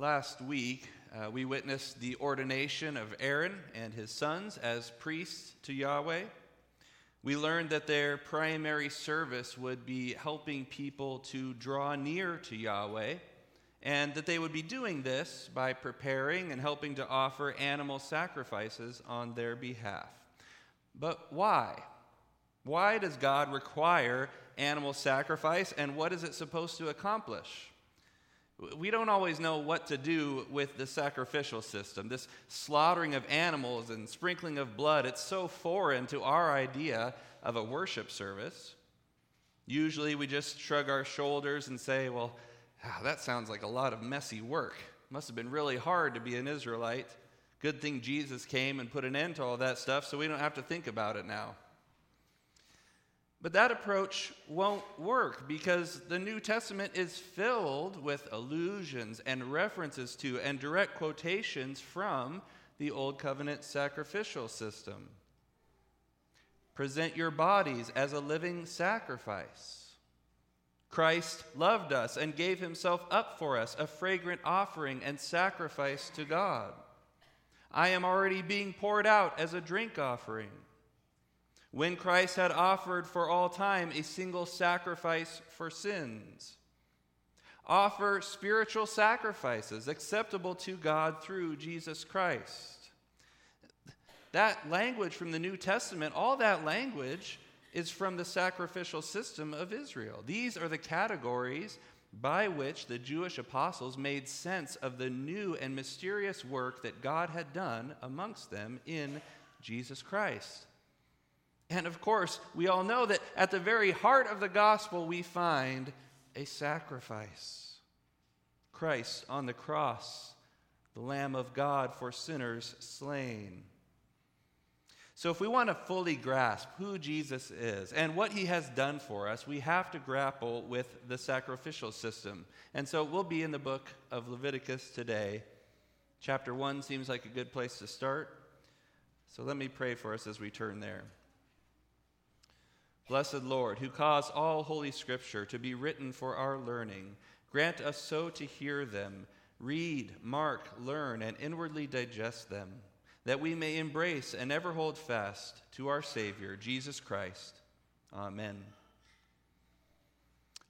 Last week, uh, we witnessed the ordination of Aaron and his sons as priests to Yahweh. We learned that their primary service would be helping people to draw near to Yahweh, and that they would be doing this by preparing and helping to offer animal sacrifices on their behalf. But why? Why does God require animal sacrifice, and what is it supposed to accomplish? We don't always know what to do with the sacrificial system. This slaughtering of animals and sprinkling of blood, it's so foreign to our idea of a worship service. Usually we just shrug our shoulders and say, well, ah, that sounds like a lot of messy work. Must have been really hard to be an Israelite. Good thing Jesus came and put an end to all that stuff so we don't have to think about it now. But that approach won't work because the New Testament is filled with allusions and references to and direct quotations from the Old Covenant sacrificial system. Present your bodies as a living sacrifice. Christ loved us and gave himself up for us, a fragrant offering and sacrifice to God. I am already being poured out as a drink offering. When Christ had offered for all time a single sacrifice for sins, offer spiritual sacrifices acceptable to God through Jesus Christ. That language from the New Testament, all that language is from the sacrificial system of Israel. These are the categories by which the Jewish apostles made sense of the new and mysterious work that God had done amongst them in Jesus Christ. And of course, we all know that at the very heart of the gospel, we find a sacrifice Christ on the cross, the Lamb of God for sinners slain. So, if we want to fully grasp who Jesus is and what he has done for us, we have to grapple with the sacrificial system. And so, we'll be in the book of Leviticus today. Chapter 1 seems like a good place to start. So, let me pray for us as we turn there. Blessed Lord, who caused all holy scripture to be written for our learning, grant us so to hear them, read, mark, learn, and inwardly digest them, that we may embrace and ever hold fast to our Savior, Jesus Christ. Amen.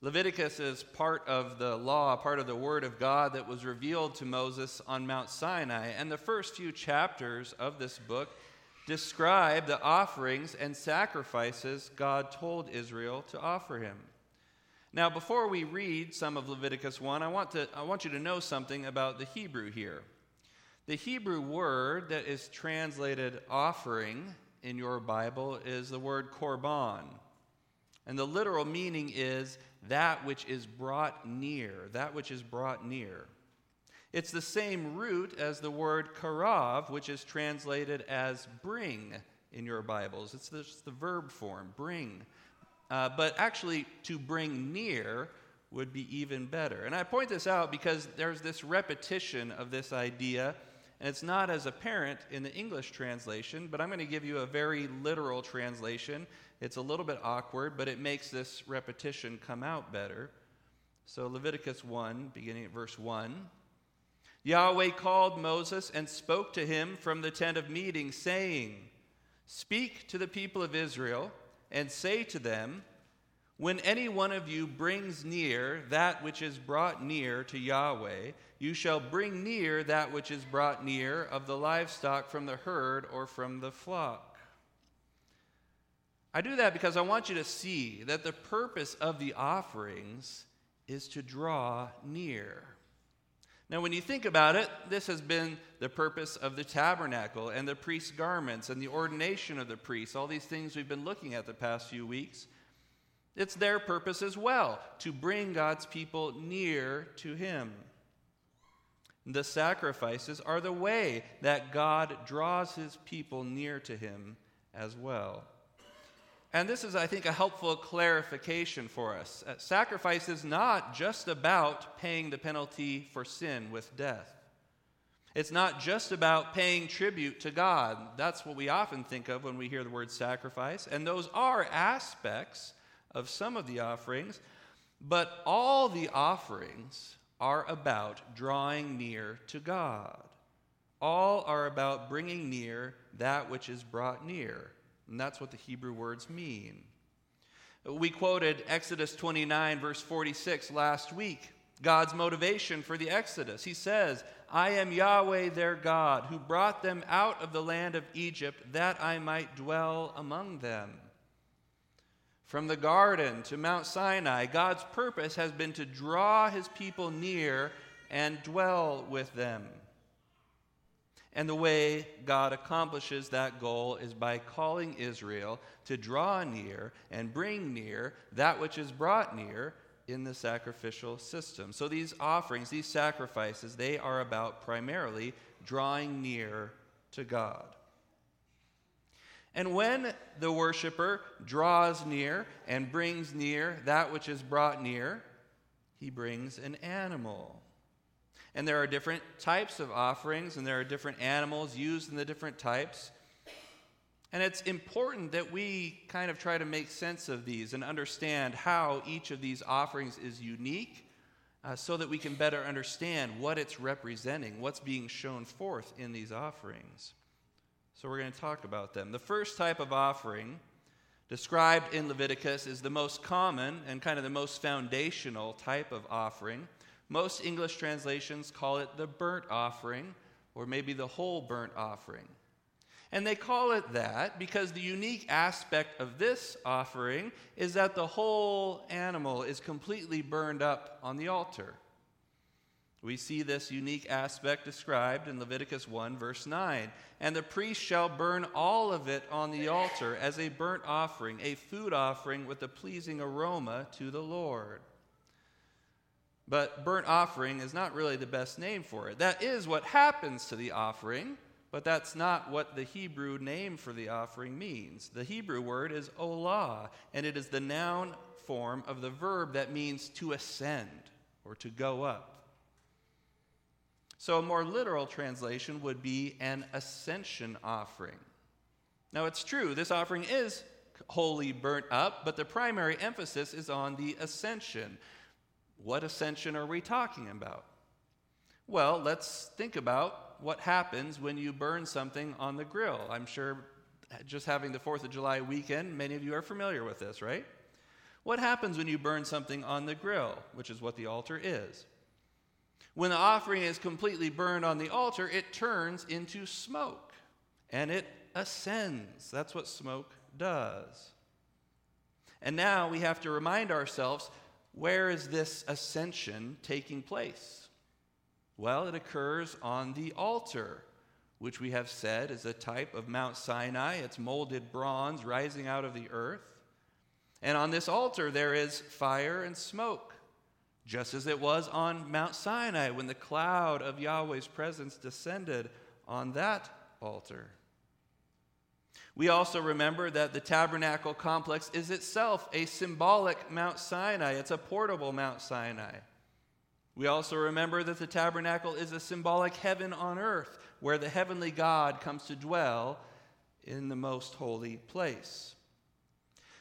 Leviticus is part of the law, part of the Word of God that was revealed to Moses on Mount Sinai. And the first few chapters of this book describe the offerings and sacrifices God told Israel to offer him. Now, before we read some of Leviticus 1, I want, to, I want you to know something about the Hebrew here. The Hebrew word that is translated offering in your Bible is the word korban. And the literal meaning is that which is brought near, that which is brought near. It's the same root as the word karav, which is translated as bring in your Bibles. It's just the verb form, bring. Uh, but actually, to bring near would be even better. And I point this out because there's this repetition of this idea, and it's not as apparent in the English translation, but I'm going to give you a very literal translation. It's a little bit awkward, but it makes this repetition come out better. So, Leviticus 1, beginning at verse 1. Yahweh called Moses and spoke to him from the tent of meeting, saying, Speak to the people of Israel and say to them, When any one of you brings near that which is brought near to Yahweh, you shall bring near that which is brought near of the livestock from the herd or from the flock. I do that because I want you to see that the purpose of the offerings is to draw near. Now, when you think about it, this has been the purpose of the tabernacle and the priest's garments and the ordination of the priests, all these things we've been looking at the past few weeks. It's their purpose as well to bring God's people near to Him. The sacrifices are the way that God draws His people near to Him as well. And this is, I think, a helpful clarification for us. Uh, sacrifice is not just about paying the penalty for sin with death. It's not just about paying tribute to God. That's what we often think of when we hear the word sacrifice. And those are aspects of some of the offerings. But all the offerings are about drawing near to God. All are about bringing near that which is brought near. And that's what the Hebrew words mean. We quoted Exodus 29, verse 46 last week. God's motivation for the Exodus. He says, I am Yahweh their God, who brought them out of the land of Egypt that I might dwell among them. From the garden to Mount Sinai, God's purpose has been to draw his people near and dwell with them. And the way God accomplishes that goal is by calling Israel to draw near and bring near that which is brought near in the sacrificial system. So these offerings, these sacrifices, they are about primarily drawing near to God. And when the worshiper draws near and brings near that which is brought near, he brings an animal. And there are different types of offerings, and there are different animals used in the different types. And it's important that we kind of try to make sense of these and understand how each of these offerings is unique uh, so that we can better understand what it's representing, what's being shown forth in these offerings. So we're going to talk about them. The first type of offering described in Leviticus is the most common and kind of the most foundational type of offering. Most English translations call it the burnt offering or maybe the whole burnt offering. And they call it that because the unique aspect of this offering is that the whole animal is completely burned up on the altar. We see this unique aspect described in Leviticus 1, verse 9. And the priest shall burn all of it on the altar as a burnt offering, a food offering with a pleasing aroma to the Lord. But burnt offering is not really the best name for it. That is what happens to the offering but that's not what the Hebrew name for the offering means. The Hebrew word is olah, and it is the noun form of the verb that means to ascend or to go up. So, a more literal translation would be an ascension offering. Now, it's true, this offering is wholly burnt up, but the primary emphasis is on the ascension. What ascension are we talking about? Well, let's think about what happens when you burn something on the grill. I'm sure just having the 4th of July weekend, many of you are familiar with this, right? What happens when you burn something on the grill, which is what the altar is? When the offering is completely burned on the altar, it turns into smoke and it ascends. That's what smoke does. And now we have to remind ourselves where is this ascension taking place? Well, it occurs on the altar, which we have said is a type of Mount Sinai. It's molded bronze rising out of the earth. And on this altar, there is fire and smoke, just as it was on Mount Sinai when the cloud of Yahweh's presence descended on that altar. We also remember that the tabernacle complex is itself a symbolic Mount Sinai, it's a portable Mount Sinai. We also remember that the tabernacle is a symbolic heaven on earth where the heavenly God comes to dwell in the most holy place.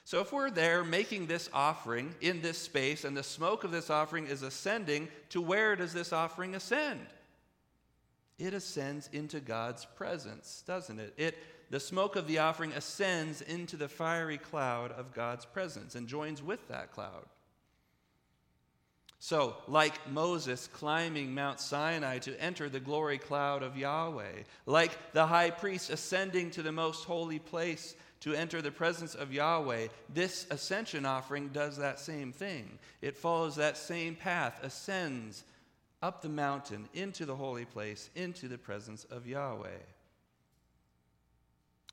So, if we're there making this offering in this space and the smoke of this offering is ascending, to where does this offering ascend? It ascends into God's presence, doesn't it? It the smoke of the offering ascends into the fiery cloud of God's presence and joins with that cloud. So, like Moses climbing Mount Sinai to enter the glory cloud of Yahweh, like the high priest ascending to the most holy place to enter the presence of Yahweh, this ascension offering does that same thing. It follows that same path, ascends up the mountain into the holy place, into the presence of Yahweh.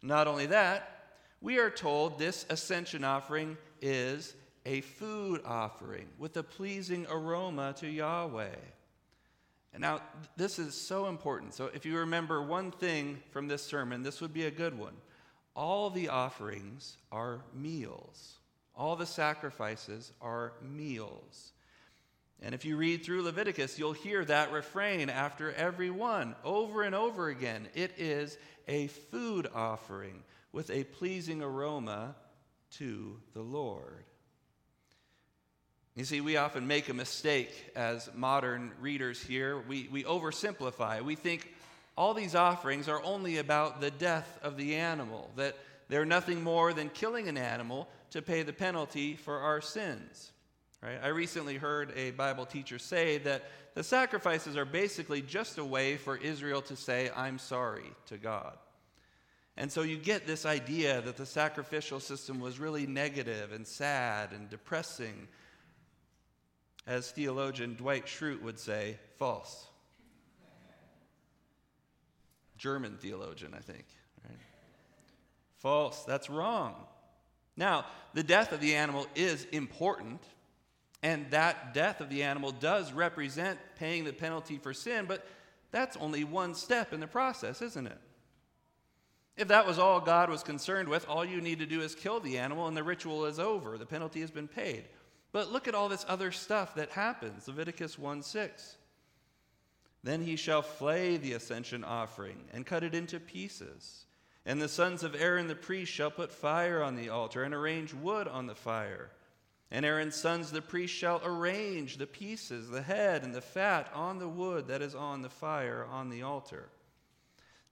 Not only that, we are told this ascension offering is a food offering with a pleasing aroma to Yahweh. And now, this is so important. So, if you remember one thing from this sermon, this would be a good one. All the offerings are meals, all the sacrifices are meals. And if you read through Leviticus, you'll hear that refrain after every one, over and over again. It is a food offering with a pleasing aroma to the Lord. You see, we often make a mistake as modern readers here. We, we oversimplify. We think all these offerings are only about the death of the animal, that they're nothing more than killing an animal to pay the penalty for our sins. Right? I recently heard a Bible teacher say that the sacrifices are basically just a way for Israel to say, I'm sorry to God. And so you get this idea that the sacrificial system was really negative and sad and depressing. As theologian Dwight Schrute would say, false. German theologian, I think. Right? False. That's wrong. Now, the death of the animal is important, and that death of the animal does represent paying the penalty for sin, but that's only one step in the process, isn't it? If that was all God was concerned with, all you need to do is kill the animal and the ritual is over. The penalty has been paid. But look at all this other stuff that happens. Leviticus 1 6. Then he shall flay the ascension offering and cut it into pieces. And the sons of Aaron the priest shall put fire on the altar and arrange wood on the fire. And Aaron's sons the priest shall arrange the pieces, the head and the fat on the wood that is on the fire on the altar.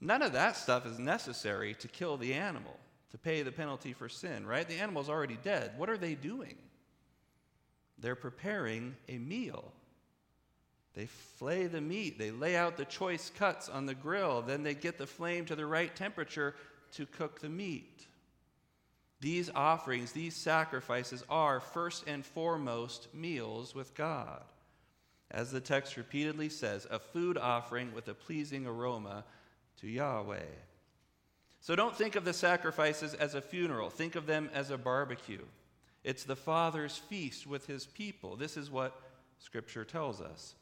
None of that stuff is necessary to kill the animal, to pay the penalty for sin, right? The animal's already dead. What are they doing? They're preparing a meal. They flay the meat, they lay out the choice cuts on the grill, then they get the flame to the right temperature to cook the meat. These offerings, these sacrifices are first and foremost meals with God. As the text repeatedly says, a food offering with a pleasing aroma to Yahweh. So don't think of the sacrifices as a funeral, think of them as a barbecue. It's the Father's feast with his people. This is what Scripture tells us.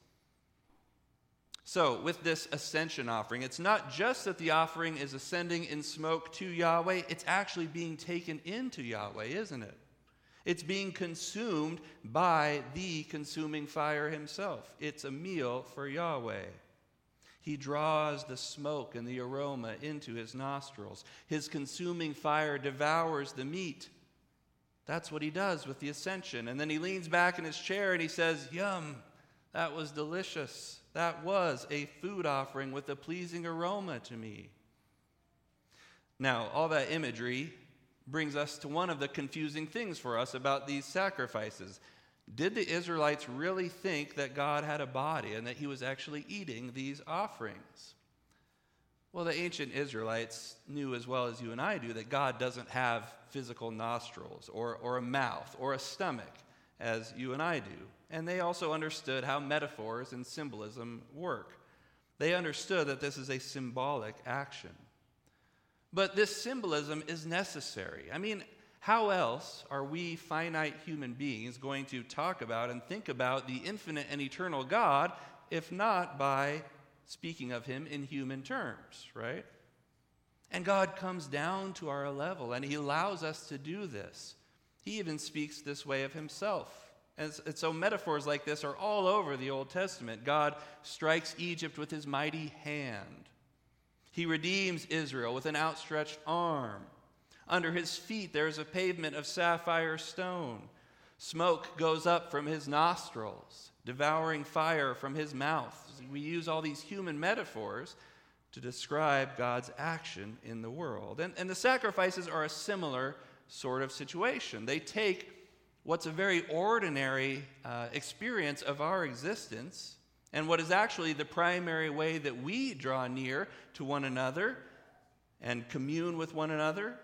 So, with this ascension offering, it's not just that the offering is ascending in smoke to Yahweh, it's actually being taken into Yahweh, isn't it? It's being consumed by the consuming fire himself. It's a meal for Yahweh. He draws the smoke and the aroma into his nostrils. His consuming fire devours the meat. That's what he does with the ascension. And then he leans back in his chair and he says, Yum, that was delicious. That was a food offering with a pleasing aroma to me. Now, all that imagery brings us to one of the confusing things for us about these sacrifices. Did the Israelites really think that God had a body and that he was actually eating these offerings? Well, the ancient Israelites knew as well as you and I do that God doesn't have physical nostrils or, or a mouth or a stomach as you and I do. And they also understood how metaphors and symbolism work. They understood that this is a symbolic action. But this symbolism is necessary. I mean, how else are we finite human beings going to talk about and think about the infinite and eternal God if not by speaking of him in human terms, right? And God comes down to our level and he allows us to do this. He even speaks this way of himself. And so metaphors like this are all over the Old Testament. God strikes Egypt with his mighty hand. He redeems Israel with an outstretched arm. Under his feet there is a pavement of sapphire stone. Smoke goes up from his nostrils, devouring fire from his mouth. We use all these human metaphors to describe God's action in the world. And, and the sacrifices are a similar sort of situation. They take what's a very ordinary uh, experience of our existence and what is actually the primary way that we draw near to one another and commune with one another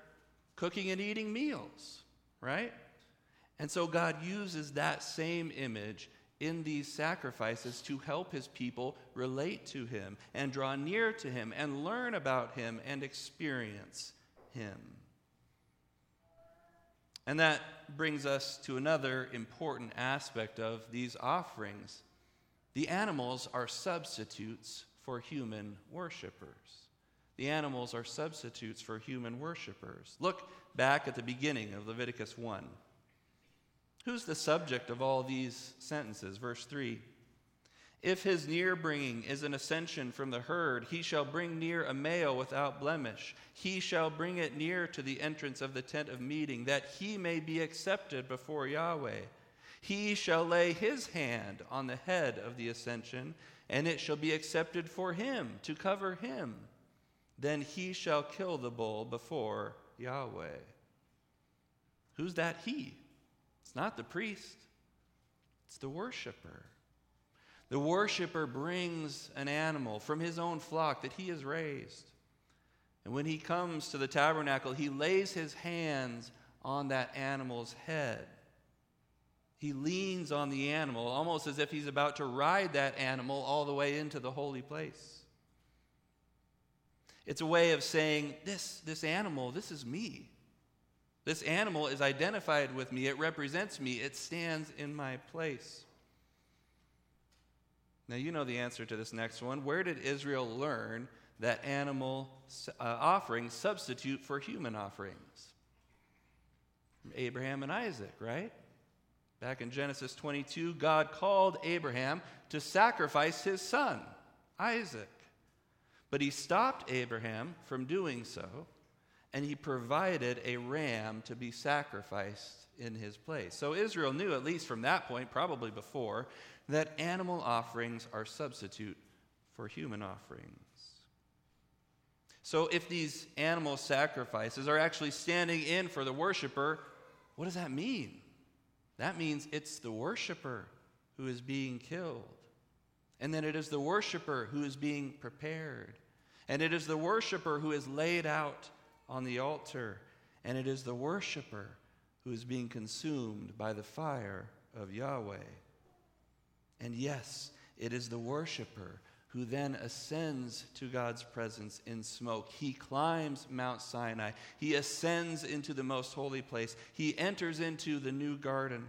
cooking and eating meals, right? And so God uses that same image in these sacrifices to help his people relate to him and draw near to him and learn about him and experience him. And that brings us to another important aspect of these offerings. The animals are substitutes for human worshipers. The animals are substitutes for human worshipers. Look back at the beginning of Leviticus 1. Who's the subject of all these sentences? Verse 3 If his near bringing is an ascension from the herd, he shall bring near a male without blemish. He shall bring it near to the entrance of the tent of meeting, that he may be accepted before Yahweh. he shall lay his hand on the head of the ascension, and it shall be accepted for him to cover him. Then he shall kill the bull before Yahweh. Who's that he? It's not the priest, it's the worshiper. The worshiper brings an animal from his own flock that he has raised. And when he comes to the tabernacle, he lays his hands on that animal's head. He leans on the animal almost as if he's about to ride that animal all the way into the holy place. It's a way of saying, This, this animal, this is me. This animal is identified with me. It represents me. It stands in my place. Now, you know the answer to this next one. Where did Israel learn that animal uh, offerings substitute for human offerings? Abraham and Isaac, right? Back in Genesis 22, God called Abraham to sacrifice his son, Isaac. But he stopped Abraham from doing so, and he provided a ram to be sacrificed in his place. So Israel knew, at least from that point, probably before, that animal offerings are substitute for human offerings. So if these animal sacrifices are actually standing in for the worshiper, what does that mean? That means it's the worshiper who is being killed. And then it is the worshiper who is being prepared. And it is the worshiper who is laid out on the altar. And it is the worshiper who is being consumed by the fire of Yahweh. And yes, it is the worshiper who then ascends to God's presence in smoke. He climbs Mount Sinai. He ascends into the most holy place. He enters into the new garden.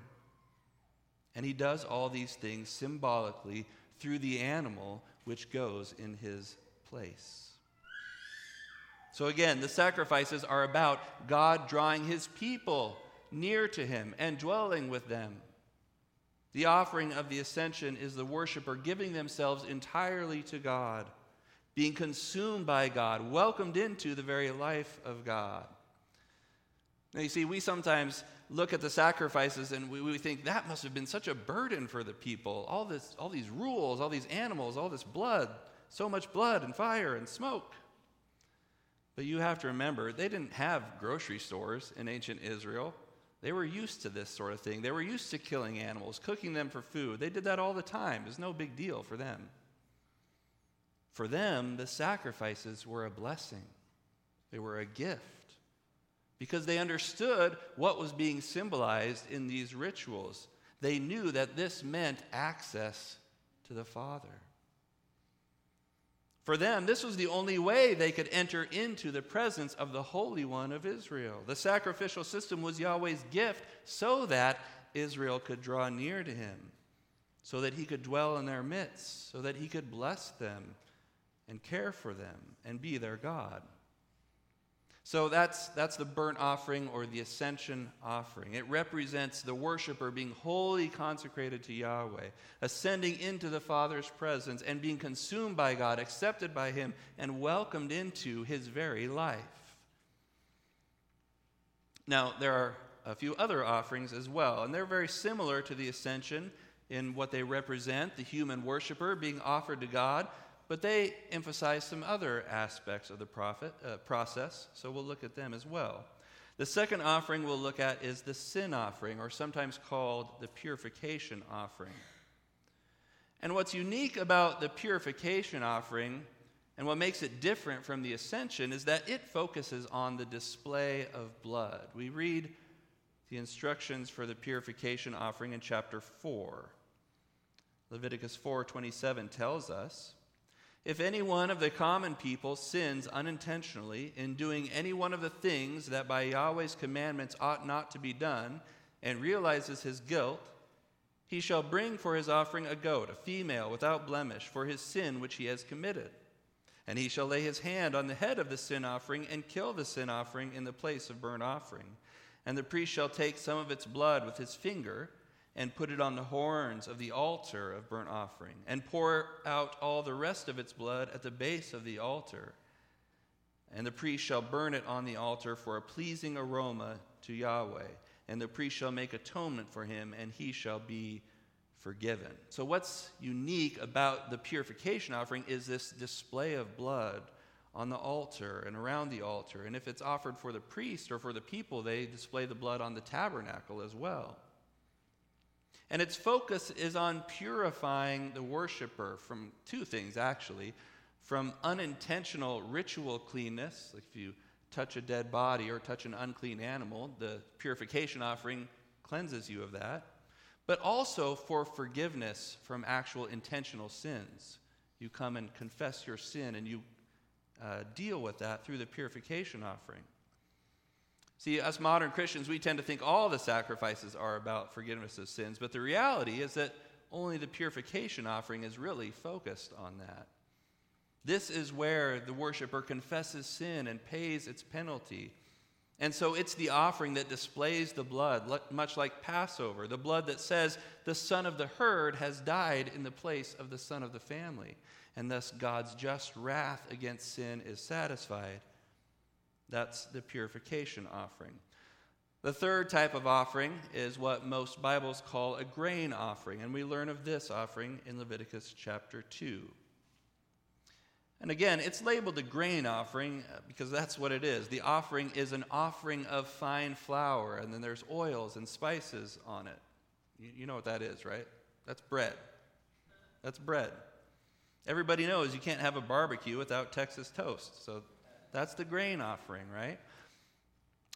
And he does all these things symbolically through the animal which goes in his place. So again, the sacrifices are about God drawing his people near to him and dwelling with them. The offering of the ascension is the worshiper giving themselves entirely to God, being consumed by God, welcomed into the very life of God. Now, you see, we sometimes look at the sacrifices and we, we think that must have been such a burden for the people. All, this, all these rules, all these animals, all this blood, so much blood and fire and smoke. But you have to remember, they didn't have grocery stores in ancient Israel. They were used to this sort of thing. They were used to killing animals, cooking them for food. They did that all the time. It was no big deal for them. For them, the sacrifices were a blessing, they were a gift because they understood what was being symbolized in these rituals. They knew that this meant access to the Father. For them, this was the only way they could enter into the presence of the Holy One of Israel. The sacrificial system was Yahweh's gift so that Israel could draw near to him, so that he could dwell in their midst, so that he could bless them and care for them and be their God. So that's, that's the burnt offering or the ascension offering. It represents the worshiper being wholly consecrated to Yahweh, ascending into the Father's presence and being consumed by God, accepted by Him, and welcomed into His very life. Now, there are a few other offerings as well, and they're very similar to the ascension in what they represent the human worshiper being offered to God but they emphasize some other aspects of the prophet, uh, process, so we'll look at them as well. The second offering we'll look at is the sin offering, or sometimes called the purification offering. And what's unique about the purification offering and what makes it different from the ascension is that it focuses on the display of blood. We read the instructions for the purification offering in chapter 4. Leviticus 4:27 tells us, if any one of the common people sins unintentionally in doing any one of the things that by Yahweh's commandments ought not to be done, and realizes his guilt, he shall bring for his offering a goat, a female without blemish, for his sin which he has committed. And he shall lay his hand on the head of the sin offering and kill the sin offering in the place of burnt offering. And the priest shall take some of its blood with his finger and put it on the horns of the altar of burnt offering, and pour out all the rest of its blood at the base of the altar. And the priest shall burn it on the altar for a pleasing aroma to Yahweh. and the priest shall make atonement for him, and he shall be forgiven. So, what's unique about the purification offering is this display of blood on the altar and around the altar. And if it's offered for the priest or for the people, they display the blood on the tabernacle as well. And its focus is on purifying the worshiper from two things, actually from unintentional ritual cleanness, like if you touch a dead body or touch an unclean animal, the purification offering cleanses you of that, but also for forgiveness from actual intentional sins. You come and confess your sin and you uh, deal with that through the purification offering. See, us modern Christians, we tend to think all the sacrifices are about forgiveness of sins, but the reality is that only the purification offering is really focused on that. This is where the worshiper confesses sin and pays its penalty. And so it's the offering that displays the blood, much like Passover, the blood that says the son of the herd has died in the place of the son of the family. And thus God's just wrath against sin is satisfied. That's the purification offering. The third type of offering is what most Bibles call a grain offering, and we learn of this offering in Leviticus chapter 2. And again, it's labeled a grain offering uh, because that's what it is. The offering is an offering of fine flour, and then there's oils and spices on it. You, you know what that is, right? That's bread. That's bread. Everybody knows you can't have a barbecue without Texas toast. So that's the grain offering, right?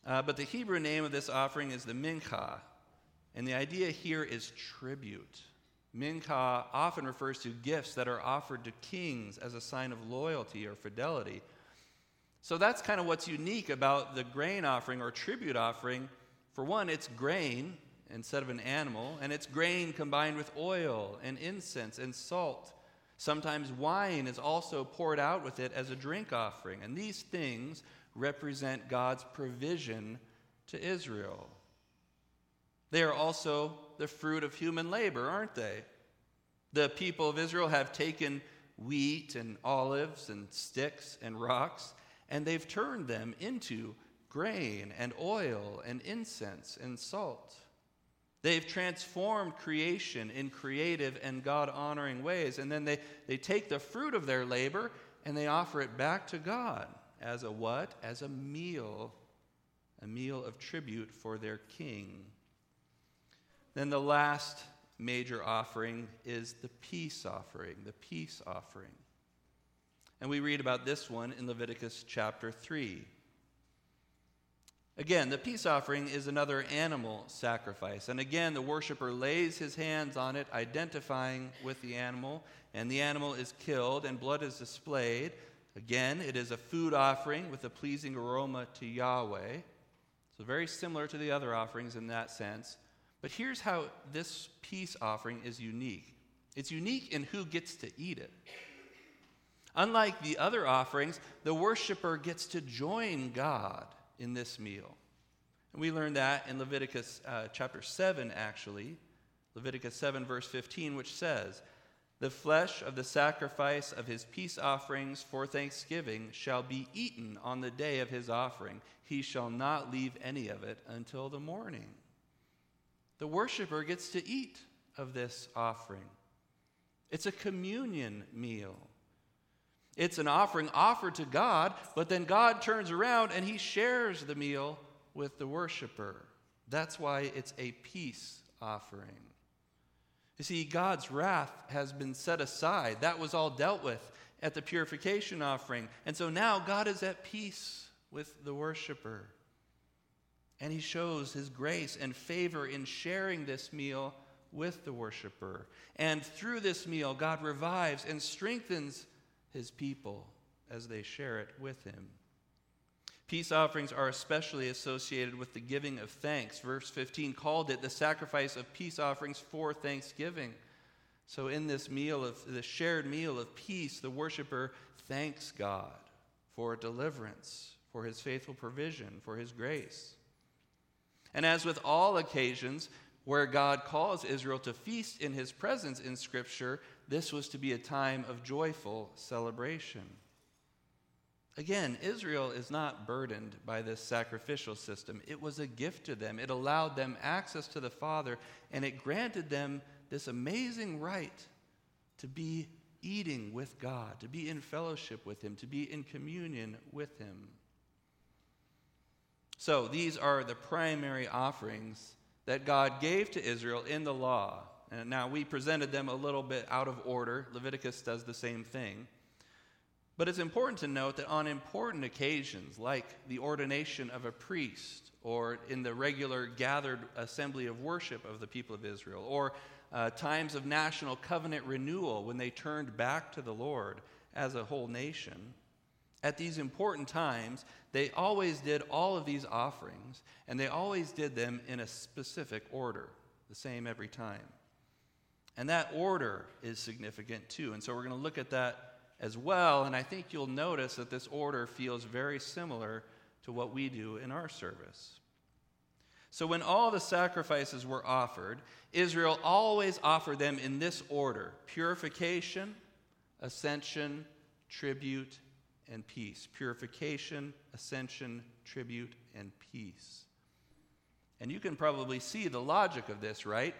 Uh, but the Hebrew name of this offering is the mincha. And the idea here is tribute. Mincha often refers to gifts that are offered to kings as a sign of loyalty or fidelity. So that's kind of what's unique about the grain offering or tribute offering. For one, it's grain instead of an animal, and it's grain combined with oil and incense and salt. Sometimes wine is also poured out with it as a drink offering, and these things represent God's provision to Israel. They are also the fruit of human labor, aren't they? The people of Israel have taken wheat and olives and sticks and rocks, and they've turned them into grain and oil and incense and salt. They've transformed creation in creative and God honoring ways, and then they, they take the fruit of their labor and they offer it back to God as a what? As a meal, a meal of tribute for their king. Then the last major offering is the peace offering, the peace offering. And we read about this one in Leviticus chapter 3. Again, the peace offering is another animal sacrifice. And again, the worshiper lays his hands on it, identifying with the animal, and the animal is killed, and blood is displayed. Again, it is a food offering with a pleasing aroma to Yahweh. So, very similar to the other offerings in that sense. But here's how this peace offering is unique it's unique in who gets to eat it. Unlike the other offerings, the worshiper gets to join God in this meal. And we learned that in Leviticus uh, chapter 7, actually. Leviticus 7, verse 15, which says, The flesh of the sacrifice of his peace offerings for thanksgiving shall be eaten on the day of his offering. He shall not leave any of it until the morning the worshiper gets to eat of this offering. It's a communion meal. It's an offering offered to God, but then God turns around and he shares the meal with the worshiper. That's why it's a peace offering. You see, God's wrath has been set aside. That was all dealt with at the purification offering. And so now God is at peace with the worshiper. And he shows his grace and favor in sharing this meal with the worshiper. And through this meal, God revives and strengthens his people as they share it with him. Peace offerings are especially associated with the giving of thanks. Verse 15 called it the sacrifice of peace offerings for thanksgiving. So, in this meal of the shared meal of peace, the worshiper thanks God for deliverance, for his faithful provision, for his grace. And as with all occasions where God calls Israel to feast in his presence in Scripture, this was to be a time of joyful celebration. Again, Israel is not burdened by this sacrificial system. It was a gift to them. It allowed them access to the Father, and it granted them this amazing right to be eating with God, to be in fellowship with Him, to be in communion with Him. So, these are the primary offerings that God gave to Israel in the law. And now, we presented them a little bit out of order. Leviticus does the same thing. But it's important to note that on important occasions, like the ordination of a priest, or in the regular gathered assembly of worship of the people of Israel, or uh, times of national covenant renewal when they turned back to the Lord as a whole nation, at these important times, they always did all of these offerings, and they always did them in a specific order, the same every time. And that order is significant too. And so we're going to look at that as well. And I think you'll notice that this order feels very similar to what we do in our service. So, when all the sacrifices were offered, Israel always offered them in this order purification, ascension, tribute, and peace. Purification, ascension, tribute, and peace. And you can probably see the logic of this, right?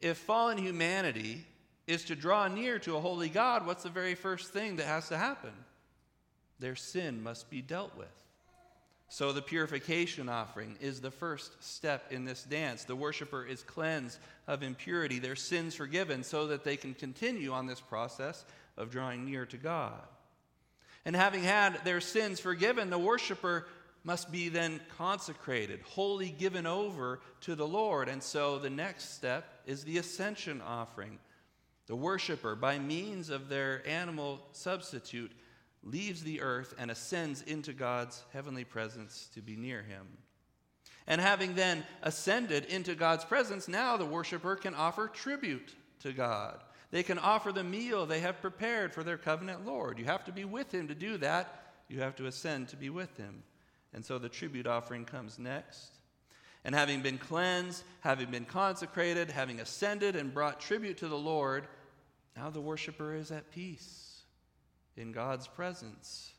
If fallen humanity is to draw near to a holy God, what's the very first thing that has to happen? Their sin must be dealt with. So the purification offering is the first step in this dance. The worshiper is cleansed of impurity, their sins forgiven, so that they can continue on this process of drawing near to God. And having had their sins forgiven, the worshiper must be then consecrated, wholly given over to the Lord. And so the next step is the ascension offering the worshiper, by means of their animal substitute, leaves the earth and ascends into God's heavenly presence to be near him. And having then ascended into God's presence, now the worshiper can offer tribute to God. They can offer the meal they have prepared for their covenant Lord. You have to be with him to do that. You have to ascend to be with him. And so the tribute offering comes next. And having been cleansed, having been consecrated, having ascended and brought tribute to the Lord, now the worshiper is at peace in God's presence.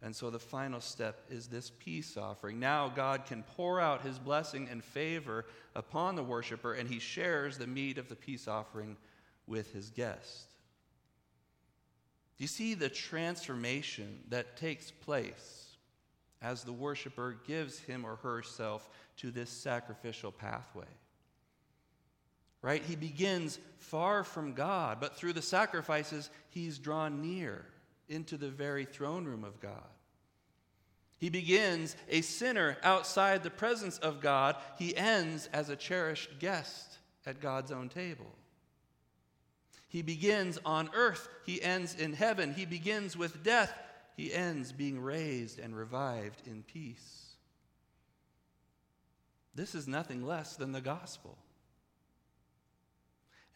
And so the final step is this peace offering. Now God can pour out his blessing and favor upon the worshiper, and he shares the meat of the peace offering with his guest. Do you see the transformation that takes place as the worshiper gives him or herself to this sacrificial pathway? right? He begins far from God, but through the sacrifices, he's drawn near into the very throne room of God. He begins a sinner outside the presence of God. He ends as a cherished guest at God's own table. He begins on earth, he ends in heaven. He begins with death, he ends being raised and revived in peace. This is nothing less than the gospel.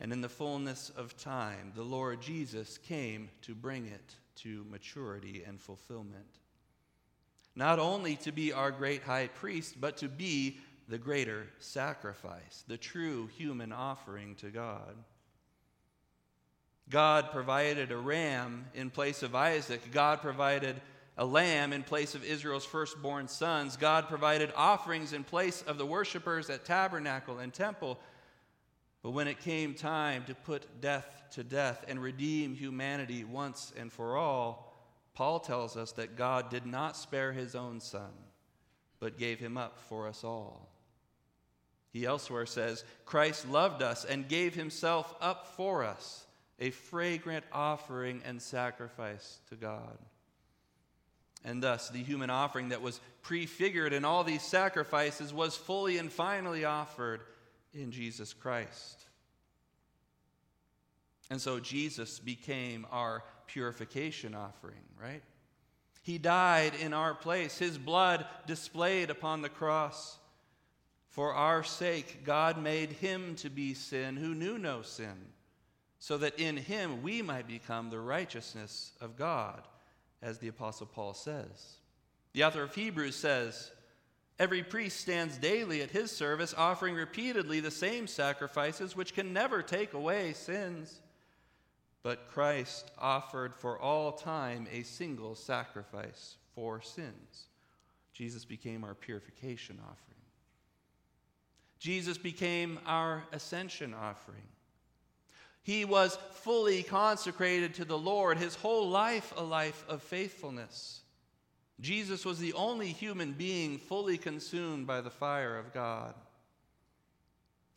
And in the fullness of time, the Lord Jesus came to bring it to maturity and fulfillment. Not only to be our great high priest, but to be the greater sacrifice, the true human offering to God. God provided a ram in place of Isaac. God provided a lamb in place of Israel's firstborn sons. God provided offerings in place of the worshippers at tabernacle and temple. But when it came time to put death to death and redeem humanity once and for all, Paul tells us that God did not spare his own son, but gave him up for us all. He elsewhere says, Christ loved us and gave himself up for us, a fragrant offering and sacrifice to God. And thus, the human offering that was prefigured in all these sacrifices was fully and finally offered in Jesus Christ. And so Jesus became our purification offering, right? He died in our place, His blood displayed upon the cross. For our sake, God made Him to be sin who knew no sin, so that in Him we might become the righteousness of God, as the Apostle Paul says. The author of Hebrews says, Every priest stands daily at his service, offering repeatedly the same sacrifices, which can never take away sins. but Christ offered for all time a single sacrifice for sins. Jesus became our purification offering. Jesus became our ascension offering. He was fully consecrated to the Lord, his whole life a life of faithfulness. Jesus was the only human being fully consumed by the fire of God.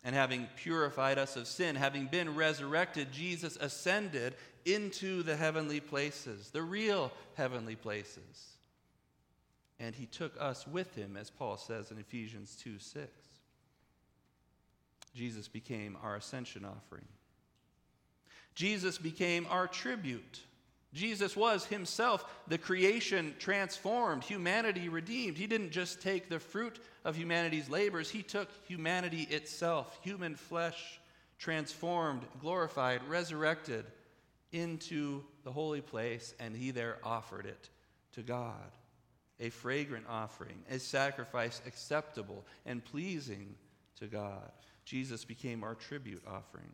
And having purified us of sin, having been resurrected, Jesus ascended into the heavenly places, the real heavenly places. And he took us with him, as Paul says in Ephesians 2 6. Jesus became our ascension offering. Jesus became our tribute. Jesus was himself the creation transformed, humanity redeemed. He didn't just take the fruit of humanity's labors, he took humanity itself, human flesh, transformed, glorified, resurrected into the holy place, and he there offered it to God. A fragrant offering, a sacrifice acceptable and pleasing to God. Jesus became our tribute offering.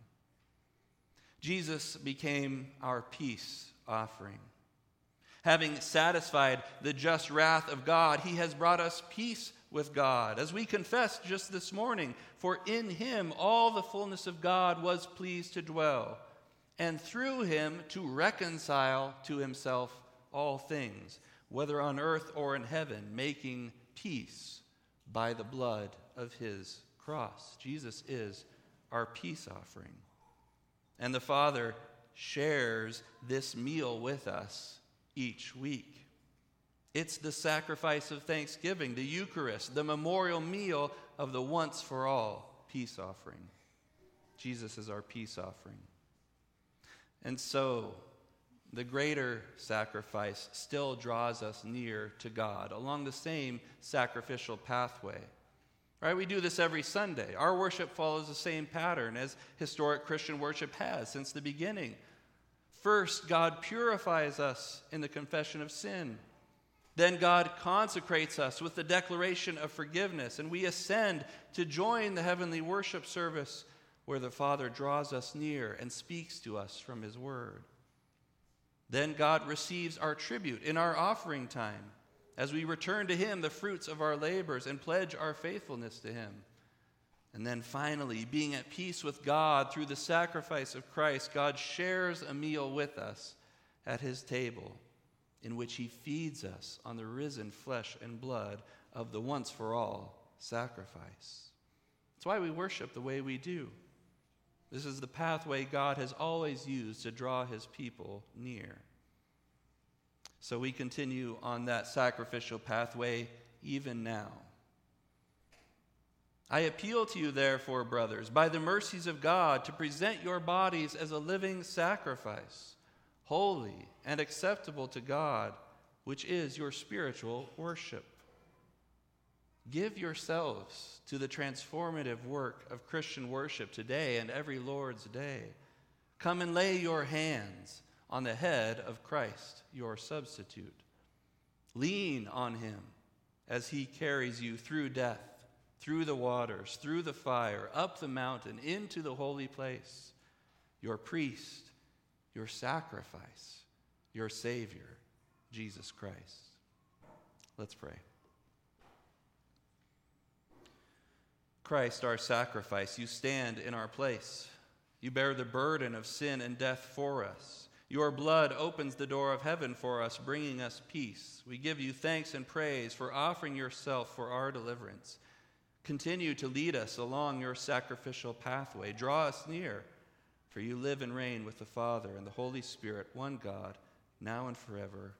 Jesus became our peace offering. Having satisfied the just wrath of God, he has brought us peace with God. As we confessed just this morning, for in him all the fullness of God was pleased to dwell, and through him to reconcile to himself all things, whether on earth or in heaven, making peace by the blood of his cross. Jesus is our peace offering. And the Father shares this meal with us each week. It's the sacrifice of thanksgiving, the Eucharist, the memorial meal of the once for all peace offering. Jesus is our peace offering. And so, the greater sacrifice still draws us near to God along the same sacrificial pathway. Right? We do this every Sunday. Our worship follows the same pattern as historic Christian worship has since the beginning. First, God purifies us in the confession of sin. Then God consecrates us with the declaration of forgiveness, and we ascend to join the heavenly worship service where the Father draws us near and speaks to us from His Word. Then God receives our tribute in our offering time as we return to Him the fruits of our labors and pledge our faithfulness to Him. And then finally, being at peace with God through the sacrifice of Christ, God shares a meal with us at His table, in which He feeds us on the risen flesh and blood of the once for all sacrifice. That's why we worship the way we do. This is the pathway God has always used to draw His people near. So we continue on that sacrificial pathway even now. I appeal to you, therefore, brothers, by the mercies of God, to present your bodies as a living sacrifice, holy and acceptable to God, which is your spiritual worship. Give yourselves to the transformative work of Christian worship today and every Lord's day. Come and lay your hands on the head of Christ, your substitute. Lean on him as he carries you through death, through the waters, through the fire, up the mountain, into the holy place. Your priest, your sacrifice, your Savior, Jesus Christ. Let's pray. Christ, our sacrifice, you stand in our place. You bear the burden of sin and death for us. Your blood opens the door of heaven for us, bringing us peace. We give you thanks and praise for offering yourself for our deliverance. Continue to lead us along your sacrificial pathway. Draw us near, for you live and reign with the Father and the Holy Spirit, one God, now and forever.